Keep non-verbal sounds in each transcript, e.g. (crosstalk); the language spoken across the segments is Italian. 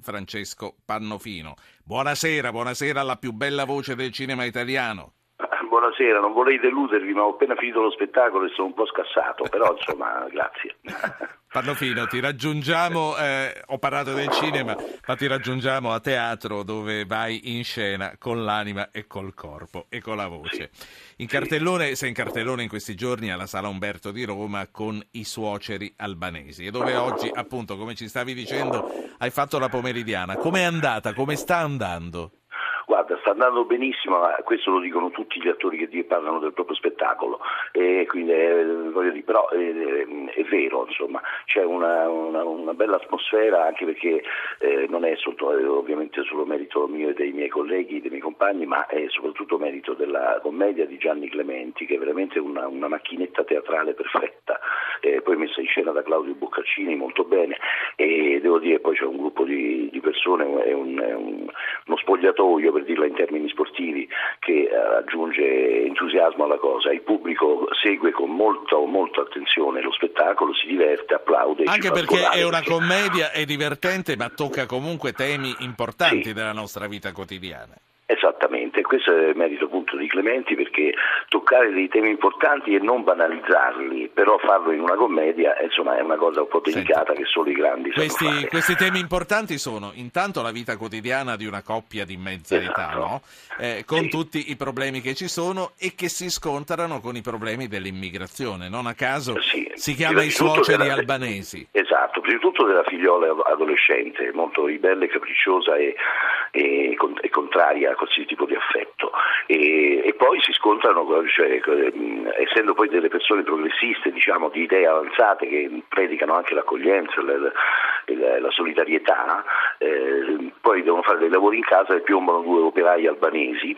Francesco Pannofino. Buonasera, buonasera alla più bella voce del cinema italiano buonasera, non vorrei deludervi, ma ho appena finito lo spettacolo e sono un po' scassato, però insomma, (laughs) grazie. Pannofino, ti raggiungiamo, eh, ho parlato del cinema, ma ti raggiungiamo a teatro dove vai in scena con l'anima e col corpo e con la voce. In cartellone, sei in cartellone in questi giorni alla Sala Umberto di Roma con i suoceri albanesi e dove oggi, appunto, come ci stavi dicendo, hai fatto la pomeridiana. Com'è andata? Come sta andando? Guarda, sta andando benissimo, questo lo dicono tutti gli attori che parlano del proprio spettacolo, e quindi, eh, dire, però eh, è vero, insomma, c'è una, una, una, bella atmosfera anche perché eh, non è sotto, eh, ovviamente solo merito mio e dei miei colleghi, dei miei compagni, ma è soprattutto merito della commedia di Gianni Clementi, che è veramente una, una macchinetta teatrale perfetta, poi messa in scena da Claudio Boccaccini molto bene. E devo dire poi c'è un gruppo di, di persone, è un, un, uno spogliatoio per dirla in termini sportivi, che eh, aggiunge entusiasmo alla cosa. Il pubblico segue con molta, molta attenzione lo spettacolo, si diverte, applaude. Anche perché è una commedia, è divertente, ma tocca comunque temi importanti sì. della nostra vita quotidiana. Esattamente, questo è il merito appunto di Clementi perché toccare dei temi importanti e non banalizzarli, però farlo in una commedia insomma è una cosa un po' delicata Senti, che solo i grandi questi, sanno fare. Questi temi importanti sono intanto la vita quotidiana di una coppia di mezza esatto. età, no? eh, con sì. tutti i problemi che ci sono e che si scontrano con i problemi dell'immigrazione, non a caso sì. si chiama i suoceri della... albanesi. Esatto, prima di tutto della figliola adolescente, molto ribelle, capricciosa e, e, e contraria qualsiasi tipo di affetto e, e poi si scontrano, cioè, essendo poi delle persone progressiste, diciamo, di idee avanzate che predicano anche l'accoglienza, la, la, la solidarietà, eh, poi devono fare dei lavori in casa e piombano due operai albanesi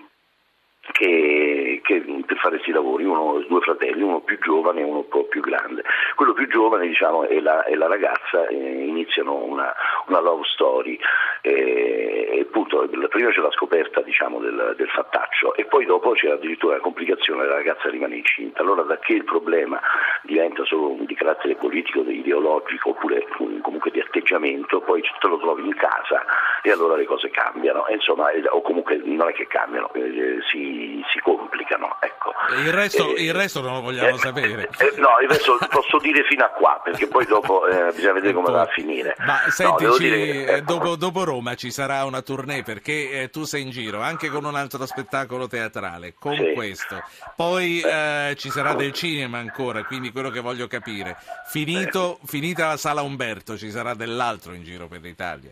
che, che, per fare questi lavori, uno, due fratelli, uno più giovane e uno un po' più grande. Quello più giovane diciamo, e, la, e la ragazza eh, iniziano una, una love story eh, e appunto prima c'è la scoperta diciamo, del, del, fattaccio e poi dopo c'è addirittura la complicazione, la ragazza rimane incinta. Allora da che il problema diventa solo di carattere politico, ideologico oppure comunque di atteggiamento, poi te lo trovi in casa e allora le cose cambiano, e, insomma, o comunque non è che cambiano, eh, si si, complicano. Ecco. Il, resto, eh, il, resto, non lo vogliamo eh, (laughs) sapere. Eh, no, il resto posso dire fino a qua, perché poi dopo eh, bisogna vedere come va a finire. Ma sentici, no, dire, ecco. dopo, dopo, Roma ci sarà una tournée, perché eh, tu sei in giro anche con un altro spettacolo teatrale, con sì. questo. Poi eh, ci sarà del cinema ancora, quindi quello che voglio capire. Finito, finita la sala Umberto, ci sarà dell'altro in giro per l'Italia.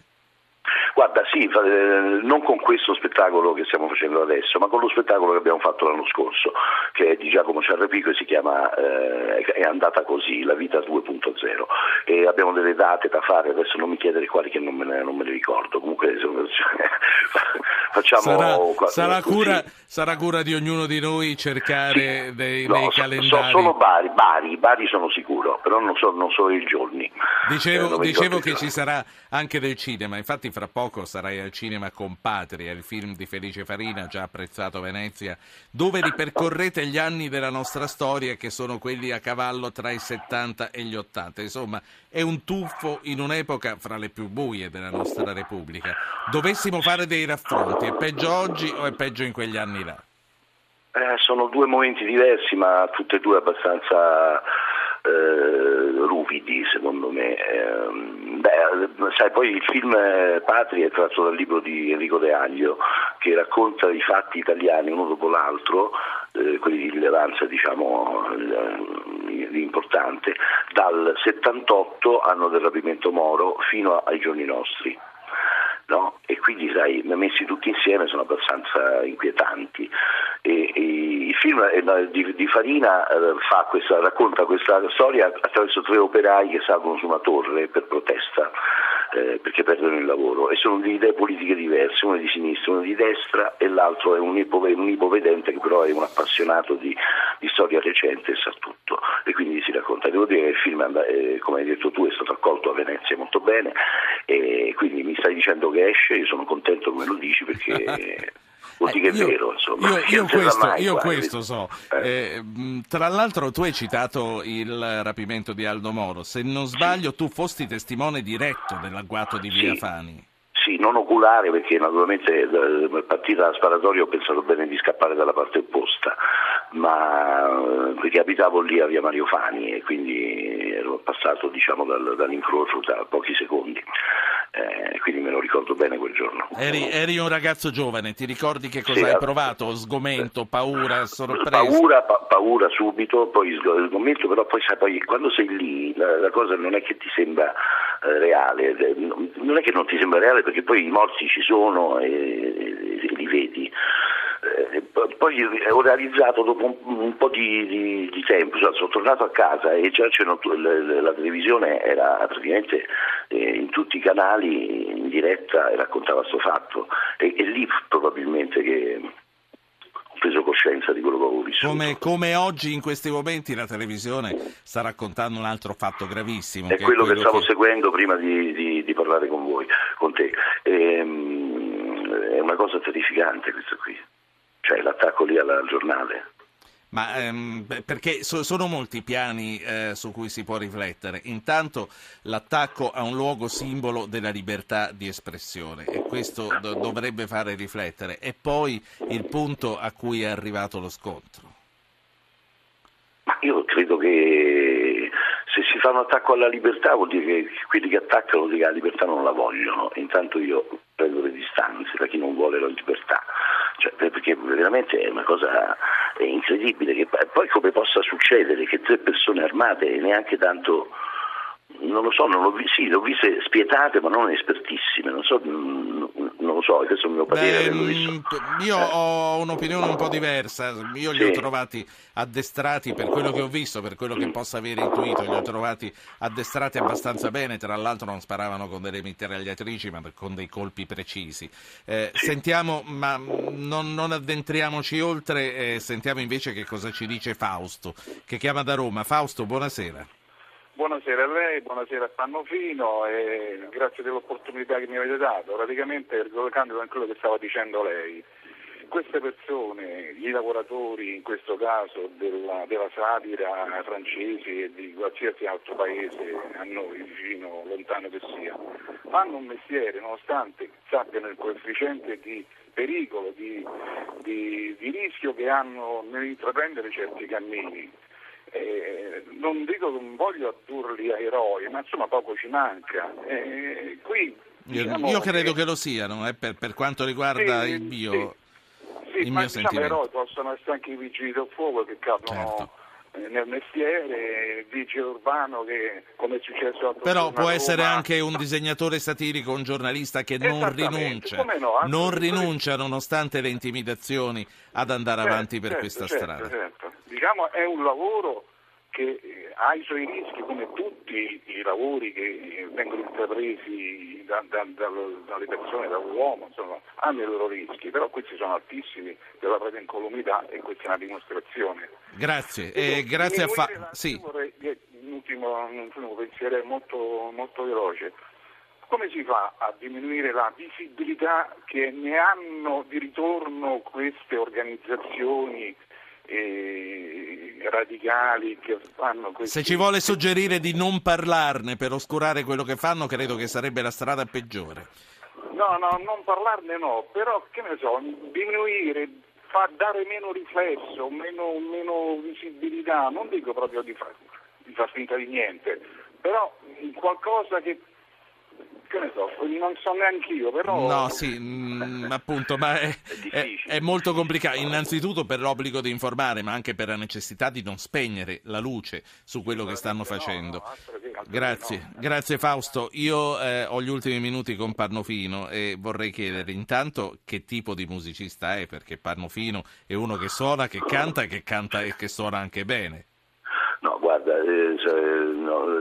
Guarda, sì, eh, non con questo spettacolo che stiamo facendo adesso, ma con lo spettacolo che abbiamo fatto l'anno scorso, che è di Giacomo Ciarrepico e si chiama eh, È andata così, la vita 2.0. E abbiamo delle date da fare, adesso non mi chiedere quali che non me, ne, non me le ricordo. Comunque (laughs) facciamo sarà, sarà, cura, sarà, cura, di ognuno di noi cercare sì. dei, no, dei calendari. So, sono vari, vari, vari sono sicuro, però non so, non so i giorni. Dicevo, eh, dicevo che ci sarà anche del cinema, infatti fra poco poco sarai al cinema con Patria, il film di Felice Farina, già apprezzato a Venezia, dove ripercorrete gli anni della nostra storia che sono quelli a cavallo tra i 70 e gli 80. Insomma, è un tuffo in un'epoca fra le più buie della nostra Repubblica. Dovessimo fare dei raffronti, è peggio oggi o è peggio in quegli anni là? Eh, sono due momenti diversi, ma tutti e due abbastanza eh, ruvidi, secondo me. Eh, beh, sai, poi il film Patria è tratto dal libro di Enrico De Aglio che racconta i fatti italiani uno dopo l'altro, eh, quelli di rilevanza diciamo importante, dal 78 anno del rapimento Moro fino ai giorni nostri. No? E quindi sai, messi tutti insieme sono abbastanza inquietanti. E, e il film eh, di, di Farina eh, questa, racconta questa storia attraverso tre operai che salgono su una torre per protesta eh, perché perdono il lavoro e sono di idee politiche diverse, uno è di sinistra, uno è di destra e l'altro è un, ipovedente, che però è un appassionato di, di, storia recente e sa tutto e quindi si racconta. Devo dire che il film, eh, come hai detto tu, è stato accolto a Venezia molto bene e quindi mi stai dicendo che esce, io sono contento come lo dici perché... (laughs) vuol dire che è vero, insomma. Io, (laughs) io, questo, mai, io questo, so. Eh. Eh, tra l'altro tu hai citato il rapimento di Aldo Moro, se non sbaglio sì. tu fosti testimone diretto dell'agguato di Via sì. Fani. sì, non oculare perché naturalmente eh, partita da sparatorio ho pensato bene di scappare dalla parte opposta, ma perché abitavo lì a via Mario Fani e quindi ero passato diciamo, dal, dall'incrocio da pochi secondi. Eh, quindi me lo ricordo bene quel giorno. Eri, eri, un ragazzo giovane, ti ricordi che cosa sì, hai provato? Sgomento, paura, sorpresa? Paura, pa- paura subito, poi sgomento, però poi sai, poi, quando sei lì la, la, cosa non è che ti sembra eh, reale, non è che non ti sembra reale perché poi i morti ci sono e, e, e li vedi. Eh, poi ho realizzato dopo un, un po' di, di, di tempo, cioè, sono tornato a casa e già la, la televisione era praticamente in tutti i canali in diretta e raccontava questo fatto e, e lì probabilmente che ho preso coscienza di quello che avevo vissuto. Come, come, oggi in questi momenti la televisione sta raccontando un altro fatto gravissimo. È, quello, è quello, che stavo che... seguendo prima di, di, di, parlare con voi, con te. Ehm, è una cosa terrificante questo qui cioè l'attacco lì al, giornale. Ma ehm, perché so, sono molti i piani eh, su cui si può riflettere. Intanto l'attacco a un luogo simbolo della libertà di espressione e questo do, dovrebbe fare riflettere. E poi il punto a cui è arrivato lo scontro. Ma io credo che se si fa un attacco alla libertà vuol dire che quelli che attaccano vuol dire che la libertà non la vogliono. Intanto io prendo le distanze da chi non vuole la libertà cioè, perché veramente è una cosa incredibile, che poi come possa succedere che tre persone armate neanche tanto non lo so, non l'ho, sì, l'ho viste spietate ma non espertissime, non so, non, non lo so, questo è il mio parere. Beh, io eh. ho un'opinione un po' diversa, io li sì. ho trovati addestrati per quello che ho visto, per quello che possa avere intuito, li ho trovati addestrati abbastanza bene, tra l'altro non sparavano con delle mitragliatrici ma con dei colpi precisi. Eh, sì. Sentiamo, ma non, non addentriamoci oltre, eh, sentiamo invece che cosa ci dice Fausto, che chiama da Roma. Fausto, buonasera. Buonasera a lei, buonasera a Pannofino e grazie dell'opportunità che mi avete dato. Praticamente ricollegandomi a quello che stava dicendo lei, queste persone, gli lavoratori in questo caso della, della satira francese e di qualsiasi altro paese a noi vicino, lontano che sia, fanno un mestiere nonostante sappiano il coefficiente di pericolo, di, di, di rischio che hanno nell'intraprendere certi cammini eh, non dico che non voglio addurli a eroi, ma insomma poco ci manca. Eh, qui, diciamo io, credo che, che lo siano, eh, per, per, quanto riguarda sì, il mio, sì, il mio diciamo, sentimento. eroi possono essere anche i vigili del fuoco che cadono certo. Eh, nel mestiere, vigile urbano che come è successo a Però può essere anche un disegnatore satirico, un giornalista che non rinuncia, no, non rinuncia nonostante le intimidazioni ad andare certo, avanti per certo, questa certo, strada. Diciamo è un lavoro che eh, ha i suoi rischi come tutti i lavori che vengono intrapresi da, da, da, dalle persone, dall'uomo, insomma, hanno i loro rischi, però questi sono altissimi per la propria incolumità e questa è una dimostrazione. Grazie, eh, grazie a fa... Sì. Vorrei, un, ultimo, un ultimo pensiero molto, molto veloce. Come si fa a diminuire la visibilità che ne hanno di ritorno queste organizzazioni eh, radicali che fanno questi... Se ci vuole suggerire di non parlarne per oscurare quello che fanno, credo che sarebbe la strada peggiore. No, no, non parlarne no, però che ne so, diminuire, far dare meno riflesso, meno, meno visibilità, non dico proprio di far, di far finta di niente, però qualcosa che che ne so, non so neanche io, però... No, sì, mh, mm, appunto, ma è, (laughs) è, è, molto complicato, innanzitutto per l'obbligo di informare, ma anche per la necessità di non spegnere la luce su quello che stanno facendo. Grazie, grazie Fausto. Io eh, ho gli ultimi minuti con Parnofino e vorrei chiedere intanto che tipo di musicista è, perché Parnofino è uno che suona, che canta, che canta e che suona anche bene. No, guarda, eh, cioè, no,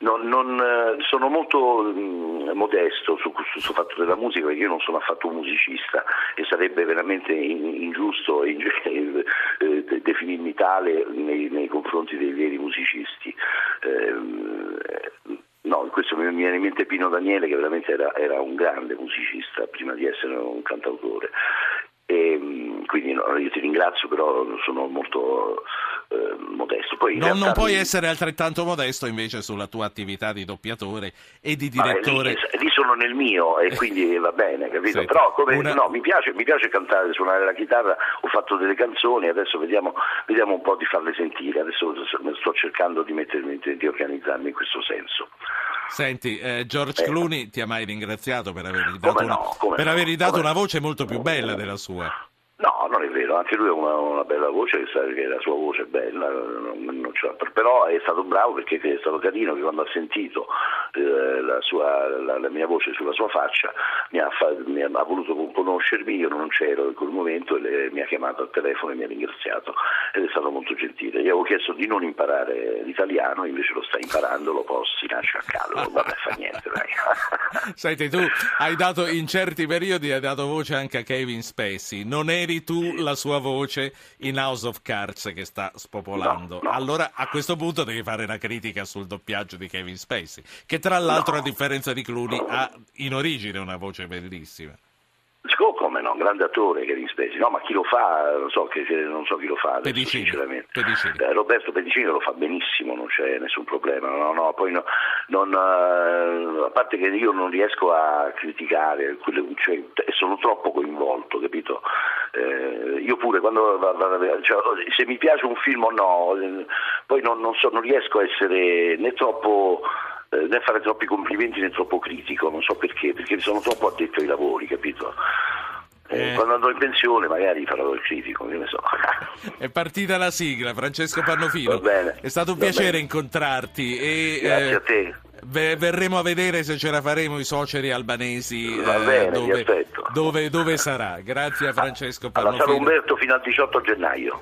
non, non, eh, sono molto mm, modesto su questo fatto della musica perché io non sono affatto un musicista e sarebbe veramente ingiusto in, (laughs) eh, definirmi tale nei, nei, confronti dei veri musicisti. Eh, no, questo mi viene in mente Pino Daniele che veramente era, era un grande musicista prima di essere un cantautore. E, mm, quindi no, io ti ringrazio, però sono molto modesto. Poi non, realtà non puoi mi- essere altrettanto modesto invece sulla tua attività di doppiatore e di eh, direttore. lì, lì sono nel mio e quindi va bene, capito? Senti, Però come, una- no, mi, piace, mi piace cantare, suonare la chitarra, ho fatto delle canzoni, adesso vediamo, vediamo un po' di farle sentire, adesso sto cercando di, mettermi, di organizzarmi in questo senso. Senti, eh, George Eh. Clooney ti ha mai ringraziato per avergli dato, una, no, come per no, avergli dato una no. voce molto più bella della sua? No, non è vero, anche lui ha una, una bella voce, che la sua voce è bella, non- non però è stato bravo perché è stato carino che quando ha sentito eh, la, sua- la- la mia voce sulla sua faccia mi ha, fa- mi ha- voluto conoscermi, io non c'ero in quel momento e le- mi ha chiamato al telefono e mi ha ringraziato ed è stato molto gentile. Gli avevo chiesto di non imparare l'italiano, invece lo sta imparando, lo posso, nasce a caldo, vabbè fa niente dai. (laughs) Senti, tu hai dato in certi periodi hai dato voce anche a Kevin Spacey. Non eri tu la sua voce in House of Cards che sta spopolando. No, no. Allora a questo punto devi fare una critica sul doppiaggio di Kevin Spacey, che tra l'altro a differenza di Clooney ha in origine una voce bellissima. No, grande attore Kevin Spacey, no, ma chi lo fa, non so, che, non so chi lo fa Pedicini, sinceramente. Pedicini. Eh, Roberto Pedicini lo fa benissimo, non c'è nessun problema, no, no, poi no- non, eh, a parte che io non riesco a criticare, quelle- cioè, sono troppo coinvolto, capito? Eh, io pure quando cioè, se mi piace un film o no, eh, poi non, non so, non riesco a essere né troppo né fare troppi complimenti né troppo critico, non so perché, perché sono troppo addetto ai lavori, capito? Eh, Eh. Quando andrò in pensione magari farò il critico, che ne so. (laughs) È partita la sigla, Francesco Pannofino. Va bene, È stato un piacere incontrarti e Grazie eh, a te. ve- verremo a vedere se ce la faremo i suoceri albanesi Va eh, bene, ti dove, dove, dove sarà. Grazie a Francesco Alla Sala Pannofino. Umberto fino al 18 gennaio.